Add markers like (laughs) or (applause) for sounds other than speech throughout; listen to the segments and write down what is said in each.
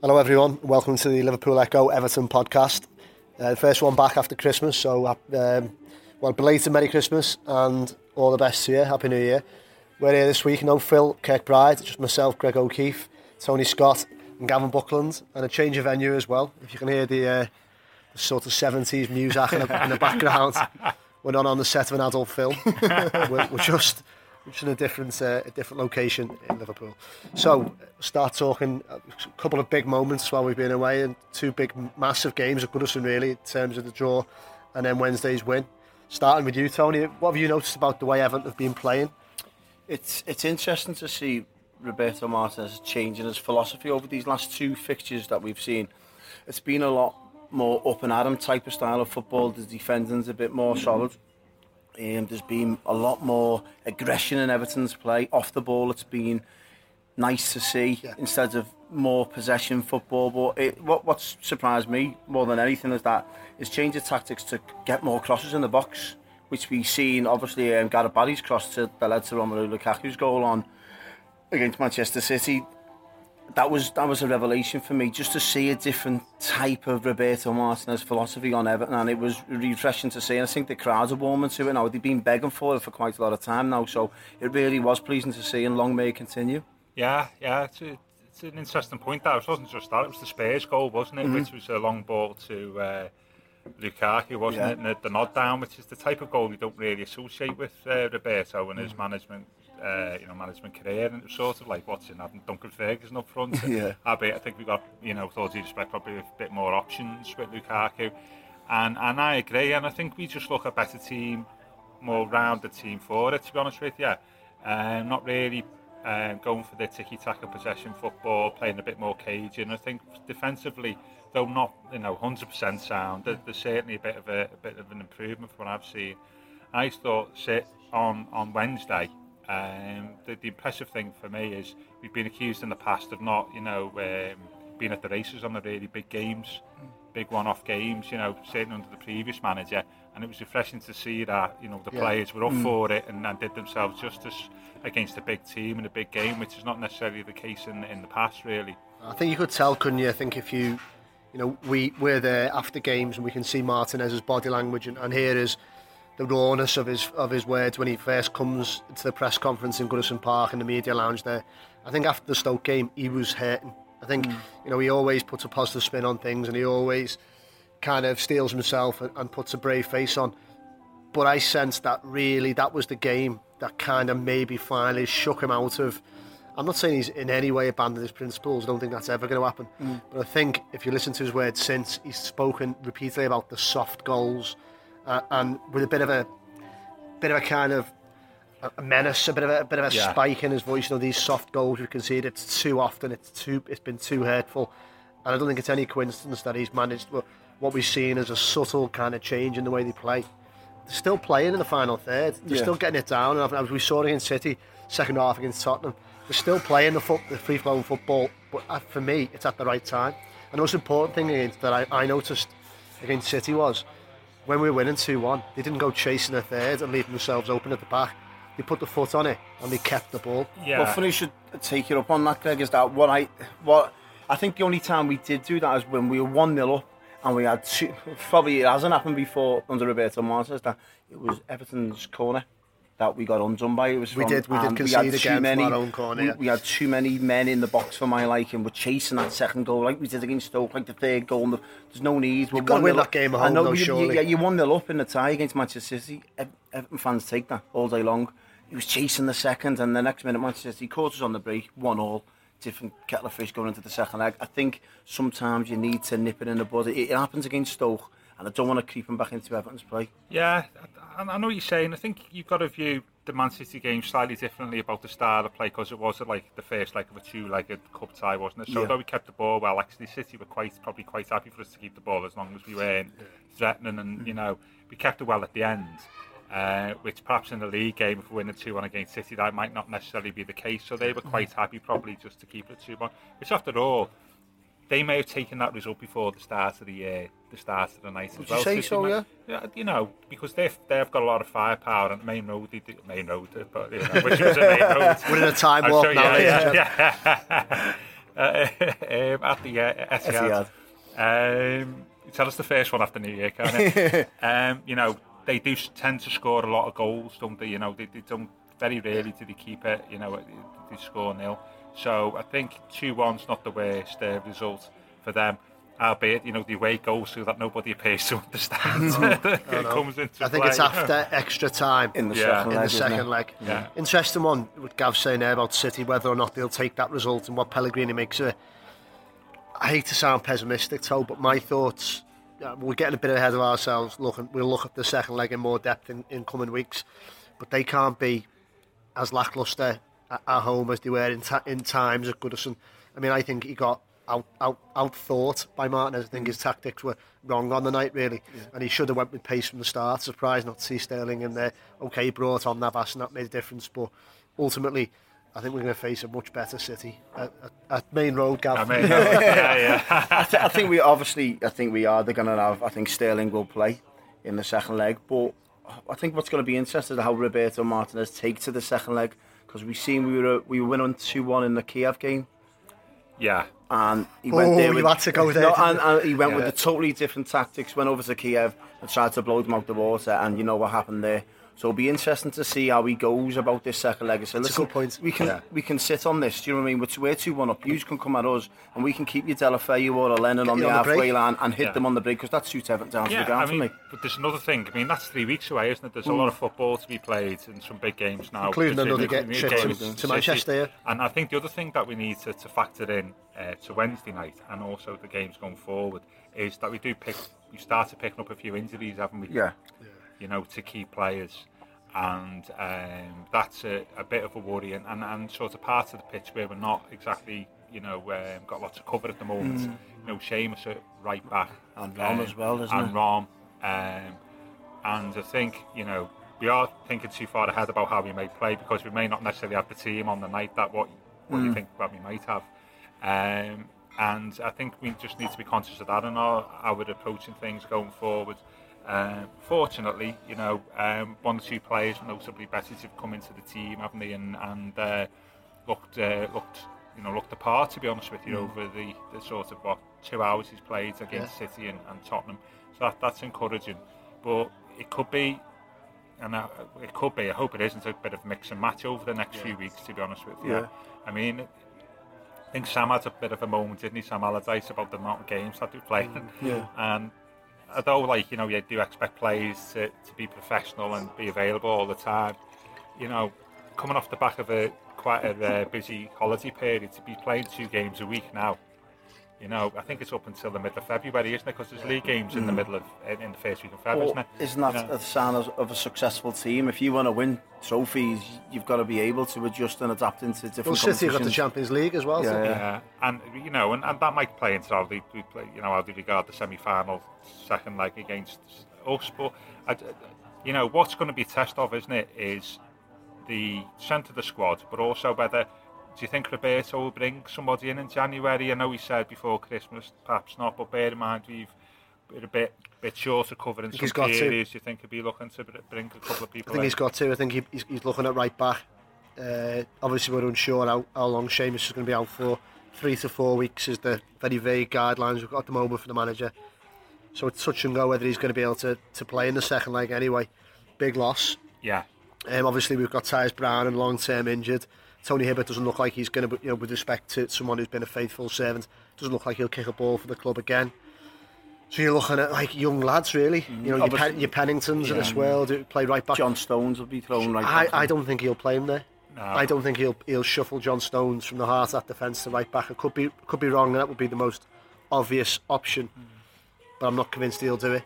Hello, everyone. Welcome to the Liverpool Echo Everton podcast. Uh, the first one back after Christmas, so um, well, belated Merry Christmas and all the best to you. Happy New Year. We're here this week. No Phil Kirkbride, just myself, Greg O'Keeffe, Tony Scott, and Gavin Buckland, and a change of venue as well. If you can hear the, uh, the sort of 70s music in the, in the background, (laughs) we're not on the set of an adult film. (laughs) we're, we're just which in a different uh, a different location in Liverpool. So start talking a couple of big moments while we've been away and two big massive games at Goodison really in terms of the draw and then Wednesday's win. Starting with you, Tony, what have you noticed about the way Everton have been playing? It's it's interesting to see Roberto Martinez changing his philosophy over these last two fixtures that we've seen. It's been a lot more up and at type of style of football. The defending's a bit more solid. Um, there's been a lot more aggression in Everton's play. Off the ball, it's been nice to see yeah. instead of more possession football. But it, what what's surprised me more than anything is that is change of tactics to get more crosses in the box, which we've seen obviously um, Gareth Barry's cross to, that led to Romelu Lukaku's goal on against Manchester City that was that was a revelation for me just to see a different type of Roberto Martinez philosophy on Everton and it was refreshing to see and I think the crowds are warming to it now they've been begging for it for quite a lot of time now so it really was pleasing to see and long may it continue yeah yeah it's, a, it's an interesting point that it wasn't just that it was the Spurs goal wasn't it mm-hmm. which was a long ball to uh, Lukaku wasn't yeah. it and the, the nod down which is the type of goal you don't really associate with uh, Roberto and his mm. management uh, you know, management career, and it was sort of like watching having Duncan Ferguson up front. (laughs) yeah. I bet I think we got, you know, thought you expect probably a bit more options with Lukaku, and and I agree, and I think we just look a better team, more rounded team for it. To be honest with you, um, not really um, going for the tiki-taka possession football, playing a bit more cagey. I think defensively, though not you know 100% sound, there's certainly a bit of a, a bit of an improvement from what I've seen. I thought sit on on Wednesday um, the, the impressive thing for me is we've been accused in the past of not, you know, um, being at the races on the really big games, big one-off games, you know, certainly under the previous manager. And it was refreshing to see that, you know, the yeah. players were up mm. for it and, and did themselves justice against a big team in a big game, which is not necessarily the case in, in the past, really. I think you could tell, couldn't you? I think if you, you know, we, we're there after games and we can see Martinez's body language and, and here is the rawness of his of his words when he first comes to the press conference in Goodison Park in the media lounge there. I think after the Stoke game, he was hurting. I think mm. you know he always puts a positive spin on things, and he always kind of steals himself and, and puts a brave face on. But I sense that really that was the game that kind of maybe finally shook him out of. I'm not saying he's in any way abandoned his principles. I don't think that's ever going to happen. Mm. But I think if you listen to his words since, he's spoken repeatedly about the soft goals uh, and with a bit of a bit of a kind of a menace, a bit of a, a bit of a yeah. spike in his voice. You know, these soft goals we've conceded too often. It's too, it's been too hurtful, and I don't think it's any coincidence that he's managed what we've seen as a subtle kind of change in the way they play. They're still playing in the final third. They're yeah. still getting it down. And as we saw against City, second half against Tottenham, they're still playing the, foot, the free flowing football. But uh, for me, it's at the right time. And the most important thing against, that I, I noticed against City was when we were winning 2 1, they didn't go chasing a third and leaving themselves open at the back. They put the foot on it and they kept the ball. Yeah. Well, funny should take you up on that, Greg, is that what I what I think the only time we did do that is when we were 1 0 up and we had two, probably it hasn't happened before under Roberto Martinez, that it was Everton's corner that we got undone by. It was we did we did um, concede we again many, our own corner. We, we, had too many men in the box for my liking. We're chasing that second goal like we did against Stoke, like the third goal. The, there's no need. We've got to win that game at home, though, surely. Yeah, you won nil up in the tie against Manchester City. Everton fans take that all day long. He was chasing the second, and the next minute Manchester City caught us on the break, one all. Different kettle of fish going into the second leg. I think sometimes you need to nip it in the bud. It, it happens against Stoke, and I don't want to creep him back into Everton's play. Yeah, I, I know what you're saying. I think you've got to view the Man City game slightly differently about the style of the play because it was like the first leg of a two-legged cup tie, wasn't it? So yeah. though we kept the ball well, actually City were quite probably quite happy for us to keep the ball as long as we weren't threatening, and you know we kept it well at the end. Uh, which perhaps in the league game, if we win a 2 1 against City, that might not necessarily be the case. So they were quite happy, probably, just to keep it 2 1. Which, after all, they may have taken that result before the start of the year, the start of the night Would as well. You say so, yeah? yeah? You know, because they've they've got a lot of firepower and Maine Road, they, Maine Road, but you know, which was a Maine (laughs) Road. We're in a time warp so, now, yeah, yeah, yeah. (laughs) um, at the uh, Etihad. Um, tell us the first one after New Year, can you? (laughs) um, you know, they do tend to score a lot of goals, don't they? You know, they, they don't very rarely do they keep it. You know, they score nil. So I think two one's not the worst uh, result for them. Albeit, you know, the away goals so that nobody appears to understand (laughs) it comes into I think play. it's after extra time in the Yeah. second in leg. the second leg. Yeah. Interesting one with Gav saying there about City, whether or not they'll take that result and what Pellegrini makes of it. I hate to sound pessimistic, Toe, but my thoughts, we're getting a bit ahead of ourselves. Looking, we'll look at the second leg in more depth in, in coming weeks, but they can't be as lacklustre at, at home as they were in, ta- in times at Goodison. I mean, I think he got out out out thought by Martinez. I think mm. his tactics were wrong on the night, really, and he should have went with pace from the start. Surprised not to see Sterling in there. Okay, he brought on Navas, and that made a difference, but ultimately. I think we're going to face a much better City at, at, at Maine Road, Gav. I mean, (laughs) yeah, yeah. (laughs) (laughs) I, th- I think we obviously, I think we are. They're going to have. I think Sterling will play in the second leg, but I think what's going to be interesting is how Roberto Martinez take to the second leg because we seen we were we were winning two one in the Kiev game, yeah. and he Oh, went there. Oh, you With, had to go there, No, and, and he went with Yeah. the totally different tactics. Went over to Kiev and tried to blow them out the water, and you know what happened there. So it'll be interesting to see how he goes about this second leg. So a listen, good point. we can Yeah. we can sit on this. Do you know what I mean? We're, we're two one up. You can come at us, and we can keep your Deulofeu or a Lennon on the on the halfway line and hit Yeah. them on the break because that suits Everton down to the Yeah, ground I for me. but there's another thing. I mean, that's three weeks away, isn't it? There's a lot of football to be played and some big games now. Including another the- get- the trip games to- to Manchester, yeah. And I think the other thing that we need to, to factor in uh, to Wednesday night and also the games going forward is that we do pick, we started picking up a few injuries, haven't we? Yeah. you know, to key players. And um, that's a, a bit of a worry, and, and, and sort of part of the pitch where we're not exactly, you know, um, got lots of cover at the moment. You know, Seamus at right back, And Rom as well, isn't and it? Rom, um, and I think you know we are thinking too far ahead about how we may play because we may not necessarily have the team on the night that what what you think that we might have. Um, and I think we just need to be conscious of that and our, we're approaching things going forward. Um, fortunately, you know, um, one or two players, notably Betty, have come into the team, haven't they? And, and uh, looked, uh, looked, you know, looked apart. To be honest with you, over the, the sort of what two hours he's played against City and, and Tottenham. So that, that's encouraging. But it could be, and I, it could be. I hope it isn't a bit of mix and match over the next few weeks. To be honest with you, Yeah. I mean. I think Sam had a bit of a moment, didn't he, Sam Allardyce, about the amount of games that they're playing. Yeah. (laughs) And although, like, you know, you do expect players to, to be professional and be available all the time, you know, coming off the back of a quite a uh, busy holiday period, to be playing two games a week now, you know, I think it's up until the middle of February, isn't it? Because there's league games in the hmm. middle of, in, in the first week of February, Well, isn't it? isn't that You know? a sign of, of a successful team? If you want to win trophies, you've got to be able to adjust and adapt into different Well, City have got the. Champions League as well. Yeah, so- yeah. Yeah, and you know, and, and that might play into how they, they play. You know, how they regard the semi-final, second leg against us. But I, you know, what's going to be a test of, isn't it, is the centre of the squad, but also whether do you think Roberto will bring somebody in in January? I know he said before Christmas, perhaps not, but bear in mind we've been a bit bit short of covering some he's got key to. areas. Do you think he'll be looking to bring a couple of people I think in? he's got to. I think he, he's, he's looking at right back. Uh, obviously, we're unsure how, how long Seamus is going to be out for. Three to four weeks is the very vague guidelines we've got at the moment for the manager. So it's touch and go whether he's going to be able to, to play in the second leg anyway. Big loss. yeah, Um, obviously, we've got Tyias Browning long term injured. Tony Hibbert doesn't look like he's going to, you know, with respect to someone who's been a faithful servant, doesn't look like he'll kick a ball for the club again. So you're looking at like young lads, really. Mm-hmm. You know, your, Pen, your Penningtons of this world who play right back. John Stones will be thrown right I, back. I don't think he'll play him there. No. I don't think he'll he'll shuffle John Stones from the heart of that defence to right back. I could be could be wrong, and that would be the most obvious option. Mm. But I'm not convinced he'll do it.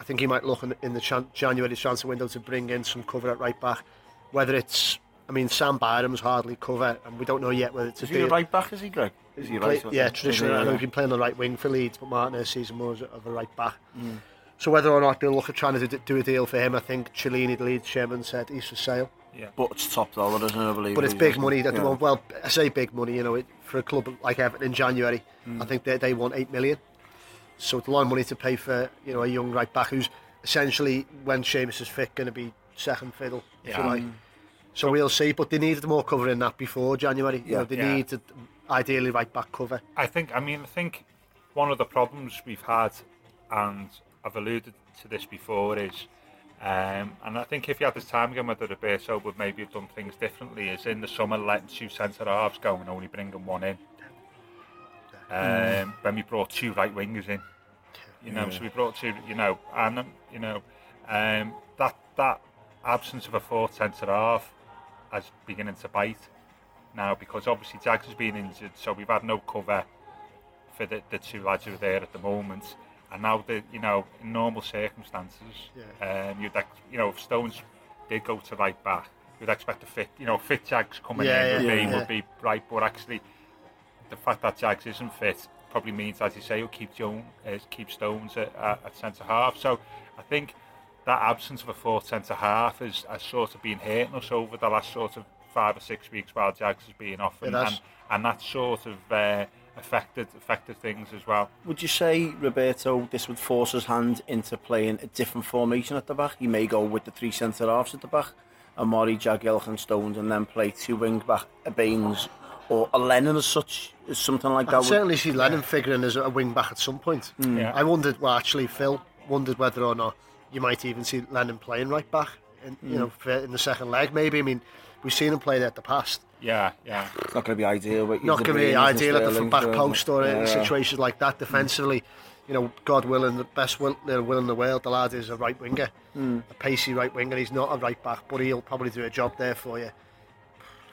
I think he might look in, in the chan- January transfer window to bring in some cover at right back. Whether it's, I mean, Sam Byram's hardly cover, and we don't know yet whether it's a Is he a right back, is he, Greg? Is he right? Yeah, traditionally. I know he's been playing the right wing for Leeds, but Martin this as more of a right back. Mm. So whether or not they'll look at trying to do a deal for him, I think Cellini, the Leeds chairman, said he's for sale. Yeah. But it's top dollar, isn't it? I believe but it's big money. That yeah. want, well, I say big money, you know, it, for a club like Everton in January, mm. I think they, they want 8 million. So it's a lot of money to pay for, you know, a young right back who's essentially, when Seamus is fit, going to be second fiddle, yeah. if you like. Mm. So we'll see. But they needed more cover in that before January. You Yeah. know, they Yeah. needed ideally right back cover. I think, I mean, I think one of the problems we've had, and I've alluded to this before, is, um, and I think if you had this time again with the Roberto would maybe have done things differently, is in the summer letting two centre halves go and only bringing one in. Um, when we brought two right wingers in, you know, so we brought two, you know, and you know, um, that that absence of a fourth centre half is beginning to bite now because obviously Jags has been injured, so we've had no cover for the, the two lads who are there at the moment. And now the you know in normal circumstances, Yeah. um, you'd ex- you know if Stones did go to right back, you'd expect a fit you know fit Jags coming Yeah, in would yeah, be yeah. would be right, but actually the fact that Jags isn't fit probably means, as you say, you'll keep Jones, uh, keep Stones at, at, at centre half. So I think that absence of a fourth centre half has, has sort of been hurting us over the last sort of five or six weeks while Jags has been off, and, It and, and that sort of uh, affected affected things as well. Would you say, Roberto, this would force his hand into playing a different formation at the back? He may go with the three centre halves at the back, a Mori, Jagielka and Stones, and then play two wing back, a Baines or a Lennon as such, is something like I that. would- certainly see Lennon figuring as a wing back at some point. Yeah. I wondered, well, actually, Phil wondered whether or not you might even see Lennon playing right back, in, you know, in the second leg. Maybe. I mean, we've seen him play there at the past. Yeah, yeah. It's not going to be ideal. But Not going to be ideal at the back post or in situations like that defensively. You know, God willing, the best will, uh, will in the world, the lad is a right winger, a pacey right winger. He's not a right back, but he'll probably do a job there for you.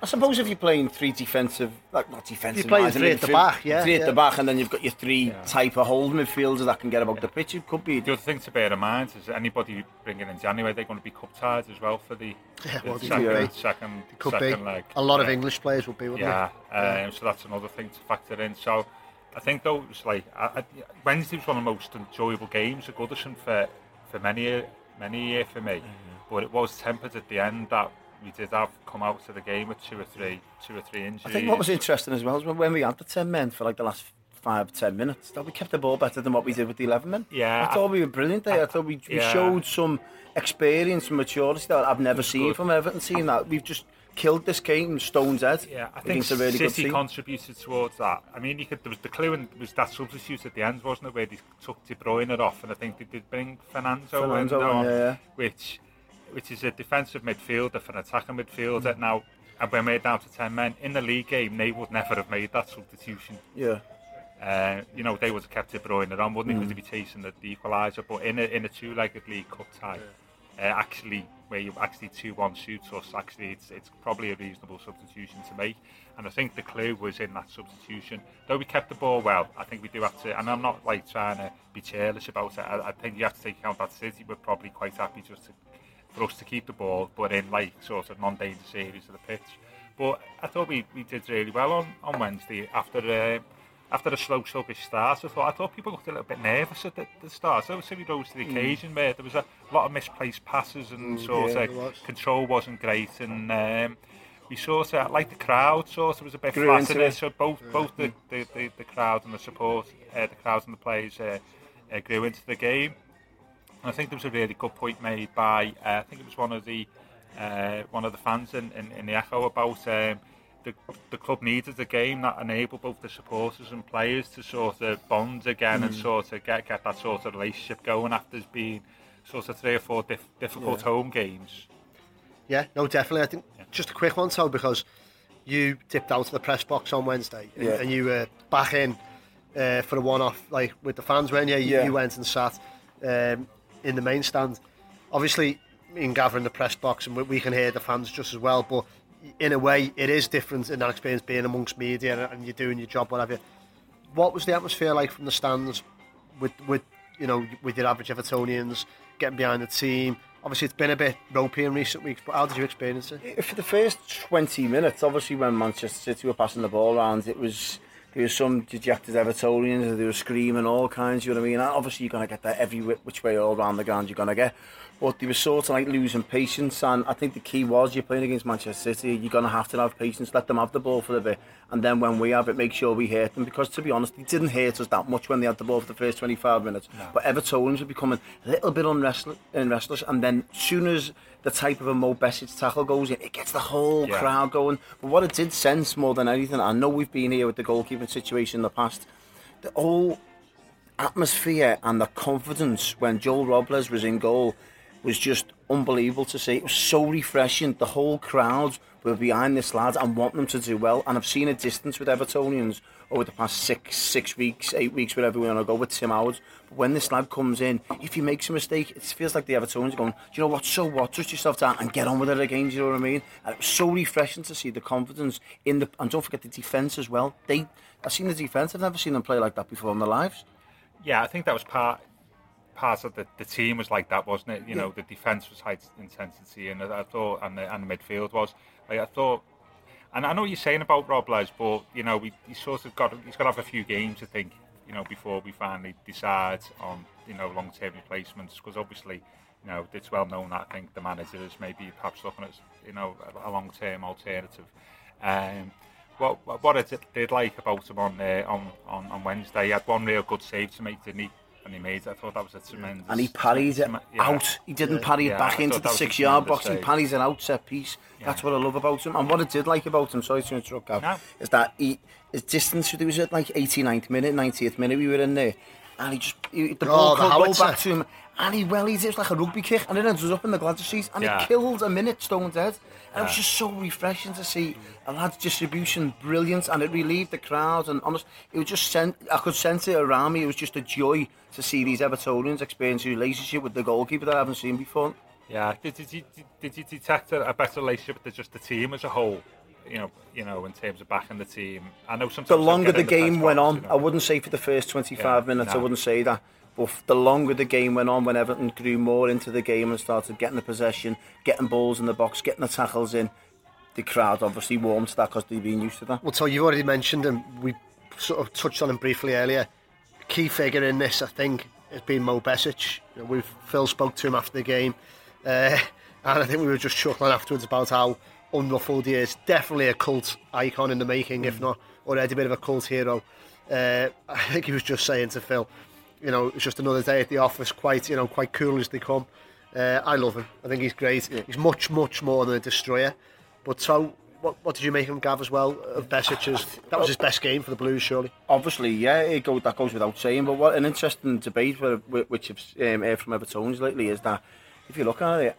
I suppose if you're playing three defensive, like not defensive, you're playing three at the back, yeah, three yeah. at the back, and then you've got your three yeah. type of hold midfielders that can get about yeah. the pitch. It could be. The other thing to bear in mind is anybody bringing in January, they're going to be cup tied as well for the, yeah, the well, second, second, second, it could second be. leg. A lot yeah. of English players will be with yeah. They? Yeah, um, so that's another thing to factor in. So I think those like I, I, Wednesday was one of the most enjoyable games at Goodison for for many many year for me, mm -hmm. but it was tempered at the end that we did have come out to the game with two or three, two or three injuries. I think what was interesting as well is when we had the 10 men for like the last five, ten minutes, that we kept the ball better than what we did with the 11 men. Yeah. I thought we were brilliant there. I thought we, we yeah. showed some experience and maturity that I've never seen good. from Everton team that we've just killed this game stone's head. Yeah, I think a really City contributed towards that. I mean, you could, there was the clue and was that substitute at the end, wasn't it, where they took De Bruyne off, and I think they did bring Fernando, Fernando in, on, yeah, yeah. which which is a defensive midfielder for an attacking midfielder. Mm. Now, and we're made down to ten men in the league game. They would never have made that substitution. Yeah. Uh, you know, they would have kept De Bruyne on, wouldn't Mm. they, because they'd be chasing the, the equaliser. But in a, in a two-legged league cup tie, uh, actually, where you actually 2-1 shoots us, actually, it's, it's probably a reasonable substitution to make. And I think the clue was in that substitution. Though we kept the ball well, I think we do have to, and I'm not like trying to be careless about it, I, I think you have to take account that City were probably quite happy just to, for us to keep the ball, but in like sort of non-danger series of the pitch. But I thought we, we did really well on, on Wednesday after uh, after a slow, sluggish start. I thought I thought people looked a little bit nervous at the, the start. So we rose to the hmm. occasion where there was a lot of misplaced passes and mm, sort yeah, of was. control wasn't great and. Um, we sort of like the crowd sort of was a bit Grew flat in it. So both yeah. both the, hmm. the, the, the crowd and the support, uh, the crowd and the players uh, uh, grew into the game. And I think there was a really good point made by uh, I think it was one of the uh, one of the fans in, in, in the Echo about um, the the club needed a game that enabled both the supporters and players to sort of bond again and sort of get get that sort of relationship going after there's been sort of three or four diff- difficult home games. Yeah, no, definitely. I think just a quick one, so because you dipped out to the press box on Wednesday and, Yeah. and you were back in uh, for a one-off, like with the fans, when you? You, Yeah. you went and sat um, in the main stand. Obviously, in gathering the press box, and we, can hear the fans just as well. But in a way, it is different in that experience being amongst media and you're doing your job, whatever. What was the atmosphere like from the stands with with you know with your average Evertonians getting behind the team? Obviously, it's been a bit ropey in recent weeks, but how did you experience it? For the first 20 minutes, obviously when Manchester City were passing the ball around, it was there was some dejected Evertonians, they were screaming all kinds, you know what I mean? And obviously you're going to get that every whi- which way all around the ground you're going to get. but they were sort of like losing patience. And I think the key was you're playing against Manchester City, you're going to have to have patience, let them have the ball for a bit, and then when we have it, make sure we hurt them. Because to be honest, they didn't hurt us that much when they had the ball for the first 25 minutes. No. But Evertonians were becoming a little bit unrestless, restless, and then soon as the type of a Mo Besic tackle goes in, it gets the whole yeah. crowd going. But what it did sense more than anything, I know we've been here with the goalkeeping situation in the past, the whole atmosphere and the confidence when Joel Robles was in goal was just unbelievable to see. It was so refreshing. The whole crowd were behind this lad and want them to do well. And I've seen a distance with Evertonians over the past six, six weeks, eight weeks, whatever we want to go with Tim Howard. But when this lad comes in, if he makes a mistake, it feels like the Evertonians are going, do you know what, so what, trust yourself down and get on with it again, do you know what I mean? And it was so refreshing to see the confidence in the, and don't forget the defence as well. They, I've seen the defence, I've never seen them play like that before in their lives. Yeah, I think that was part part of the, the team was like that, wasn't it? You yeah. know, the defence was high intensity, and I thought, and the, and the midfield was. Like, I thought, and I know you're saying about Robles, but you know, we he sort of got he's got to have a few games, I think, you know, before we finally decide on you know long term replacements, because obviously. You know, it's well known that I think the manager is maybe perhaps looking at you know a long term alternative. Um, what what I did like about him on, uh, on on on Wednesday, he had one real good save to make, didn't he? and he made. I thought that was a tremendous. And he parried it yeah. out. He didn't yeah. parry it yeah, back into the six yard box. Save. He parries it out set piece. Yeah. That's what I love about him. And what I did like about him, sorry to interrupt, Gav, no. is that he, his distance, it was at like 89th minute, 90th minute, we were in there. And he just, he, the oh, ball oh, the back to him. And he wellies it, it was like a rugby kick. And then it was up in the Gladys seats. And yeah. it killed a minute, Stone's head. And it was ah. just so refreshing to see a lad's distribution brilliant, and it relieved the crowd. And honest, it was just sent. I could sense it around me. It was just a joy to see these Evertonians experience a relationship with the goalkeeper that I haven't seen before. Yeah, did, did, you, did you detect a, a better relationship with just the team as a whole? you know, you know, in terms of backing the team. I know sometimes the longer the game went on, you know. I wouldn't say for the first 25 yeah, minutes, no. I wouldn't say that. But the longer the game went on, when Everton grew more into the game and started getting the possession, getting balls in the box, getting the tackles in, the crowd obviously warmed to that because they've been used to that. Well, so you've already mentioned him. We sort of touched on him briefly earlier. Key figure in this, I think, has been Mo Besic. You know, we've Phil spoke to him after the game, uh, (laughs) and I think we were just chuckling afterwards about how unruffled he is. Definitely a cult icon in the making, mm. if not already a bit of a cult hero. Uh, (laughs) I think he was just saying to Phil, you know, it's just another day at the office, quite, you know, quite cool as they come. Uh, I love him. I think he's great. Yeah. He's much, much more than a destroyer. But so, what, what did you make of him, Gav, as well, of Besic's? That was his best game for the Blues, surely. Obviously, yeah, it go, that goes without saying. But what an interesting debate, for, which I've um, heard from Everton's lately, is that if you look at it,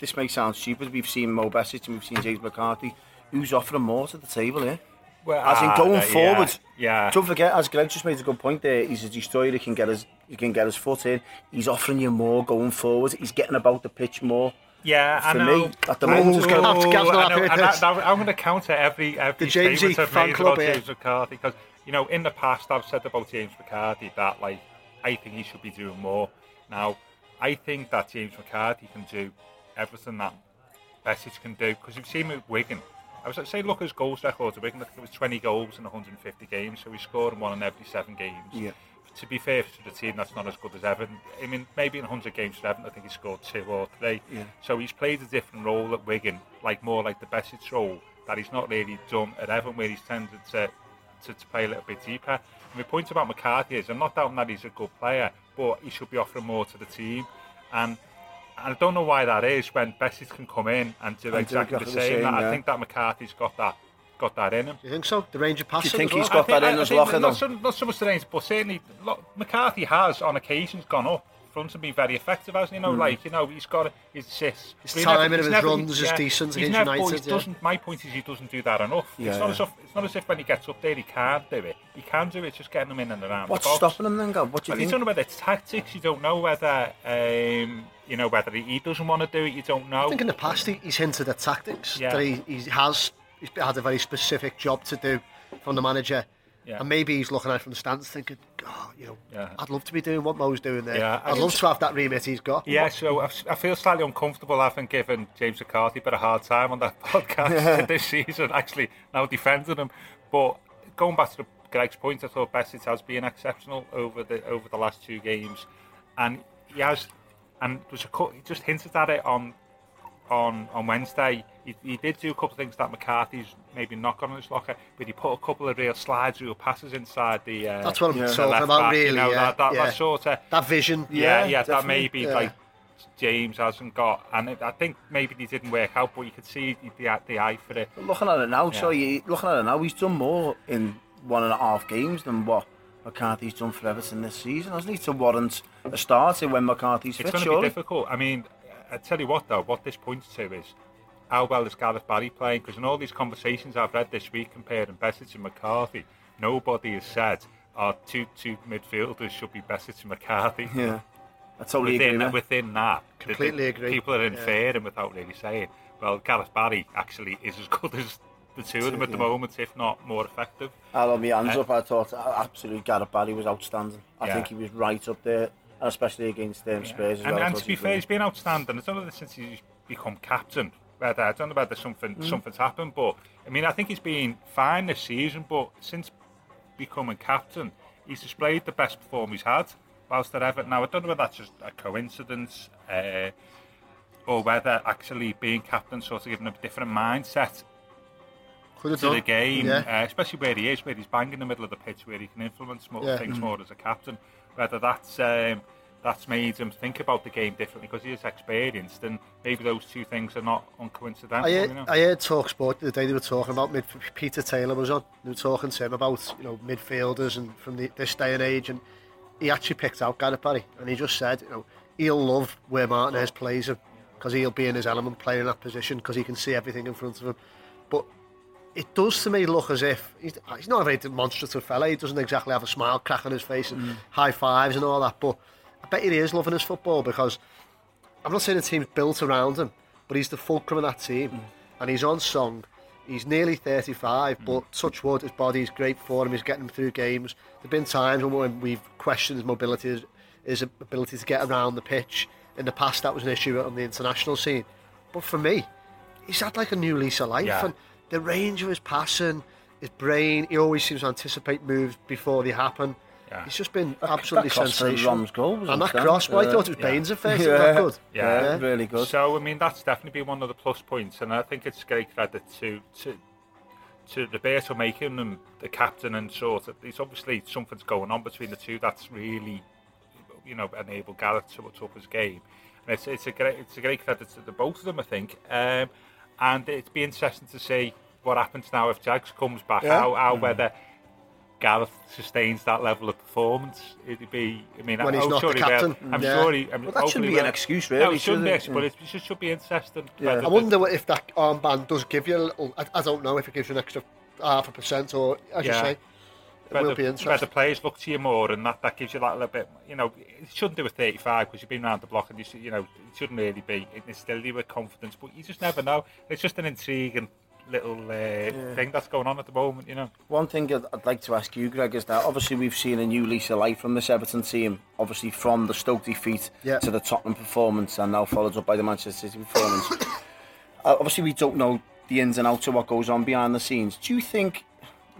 this may sound stupid, we've seen Mo Besic and we've seen James McCarthy, who's offering more to the table, yeah? Well, as in going uh, forward. Yeah, Don't forget, as Greg just made a good point there, he's a destroyer. He can get his he can get his foot in. He's offering you more going forward. He's getting about the pitch more. Yeah, for I know. me at the moment. Ooh, going to have to I'm going to counter every every the James statement I've made about James McCarthy because you know in the past I've said about James McCarthy that like I think he should be doing more. Now I think that James McCarthy can do everything that Besic can do because you've seen him with Wigan I was say look at his goals record. Wigan, it was 20 goals in 150 games, so he scored one in every seven games. Yeah. To be fair to the team, that's not as good as Everton. I mean, maybe in 100 games for Everton, I think he scored two or three. Yeah. So he's played a different role at Wigan, like more like the Besic role that he's not really done at Everton, where he's tended to, to, to play a little bit deeper. And my point about McCarthy is, I'm not doubting that he's a good player, but he should be offering more to the team. And I don't know why that is when Besic can come in and do and exactly, do the, same. the same. yeah. I think that McCarthy's got that got that in him. Do you think so? The range of passing. Do you think he's well? got that in his locker? Not so, not so much the range, but certainly look, McCarthy has on occasions gone up front and been very effective, hasn't he? You know, mm. like you know, he's got his assists. His timing of his never, runs is decent against never, United. Yeah. Doesn't, my point is he doesn't do that enough. Yeah, it's, not yeah. as if, it's not as if when he gets up there he can't do it. He can do it, just getting him in and around. What's the box. stopping him then, God? What do you well, think? You don't know whether it's tactics. You don't know whether. Um, you know whether he doesn't want to do it. You don't know. I think in the past he, he's hinted at tactics yeah. that he, he has. He's had a very specific job to do from the manager yeah. And maybe he's looking at it from the stands thinking, God, you know, yeah. I'd love to be doing what Mo's doing there. Yeah, I'd love to have that remit he's got. Yeah, so I, I feel slightly uncomfortable having given James McCarthy a bit of a hard time on that (laughs) podcast (laughs) this season, actually, now defending him. But going back to Greg's point, I thought Besic has been exceptional over the over the last two games. And he has And was a cut, he just hinted at it on on on Wednesday. He, he did do a couple of things that McCarthy's maybe not got on his locker, but he put a couple of real slides, real passes inside the. Uh, That's what I'm the talking left about, back, really. You know, yeah, that, that, yeah. that sort of that vision. yeah, Yeah, yeah, that maybe Yeah. like James hasn't got, and it, I think maybe he didn't work out, but you could see the the, the eye for it. But looking at it now, Yeah. so you looking at it now, he's done more in one and a half games than what McCarthy's done for Everton this season, hasn't he? To warrant a start when McCarthy's fit, It's going to surely. be difficult. I mean, I tell you what, though, what this points to is how well is Gareth Barry playing? Because in all these conversations I've read this week comparing Bessage and McCarthy, nobody has said our two two midfielders should be Bessage and McCarthy. Yeah, I totally within, agree. Within that, completely the, the, agree. People are inferring yeah. without really saying. Well, Gareth Barry actually is as (laughs) good as the two of them at the moment, if not more effective. I'll have my hands Uh, up. I thought absolutely Gareth Barry was outstanding. I Yeah. think he was right up there, and especially against um, Spurs as and, well. And to be fair, he's been outstanding. I don't know since he's become captain. Whether I don't know whether something Mm. something's happened, but I mean, I think he's been fine this season. But since becoming captain, he's displayed the best perform he's had whilst at Everton. Now I don't know whether that's just a coincidence, uh, or whether actually being captain sort of giving him a different mindset Could have to the game, Yeah. uh, especially where he is, where he's bang in the middle of the pitch, where he can influence more Yeah. things more as a captain. Whether that's um, that's made him think about the game differently because he is experienced, and maybe those two things are not uncoincidental. I heard, you know? I heard Talk Sport the day they were talking about mid, Peter Taylor was on. They were talking to him about you know midfielders and from the, this day and age, and he actually picked out Gareth Barry, and he just said you know he'll love where Martinez plays him because he'll be in his element playing in that position because he can see everything in front of him. But it does to me look as if he's, he's not a very demonstrative fella. He doesn't exactly have a smile crack on his face and mm. high fives and all that. But I bet he is loving his football because I'm not saying the team's built around him, but he's the fulcrum of that team, mm. and he's on song. He's nearly 35, but mm. touch wood, his body's great for him. He's getting him through games. There've been times when we've questioned his mobility, his, his ability to get around the pitch. In the past, that was an issue on the international scene. But for me, he's had like a new lease of life, Yeah. and the range of his passing, his brain, he always seems to anticipate moves before they happen. Yeah. He's just been That- absolutely that cross sensational. Rom's goal was and that outstanding. cross, well, I thought it was Yeah. Baines at first. It that good. Yeah, really good. So I mean, that's definitely been one of the plus points, and I think it's great credit to to to Roberto making him the captain and sort of. It's obviously something's going on between the two that's really, you know, enabled Gareth to to up his game, and it's it's a great it's a great credit to the both of them, I think. Um, and it'd be interesting to see what happens now if Jags comes back. Yeah. How how mm. whether. Gareth sustains that level of performance. It'd be, I mean, When he's I'm not sure the he will. captain. I'm Yeah. sure he. I mean, Well, that shouldn't hopefully be an will. excuse, No, really, it shouldn't should be, it? but it just should be interesting. Yeah. I wonder what- if that armband does give you a little. I, I don't know if it gives you an extra half a percent or, as you say, it whether, will be whether interesting. players look to you more, and that, that gives you that little bit. You know, it shouldn't do a 35 because you've been around the block, and you should, you know, it shouldn't really be instill you with confidence. But you just never know. It's just an intriguing little uh, thing that's going on at the moment. You know. One thing I'd, I'd like to ask you, Greg, is that obviously we've seen a new lease of life from this Everton team. Obviously from the Stoke defeat Yeah. to the Tottenham performance, and now followed up by the Manchester City performance. (coughs) uh, obviously, we don't know the ins and outs of what goes on behind the scenes. Do you think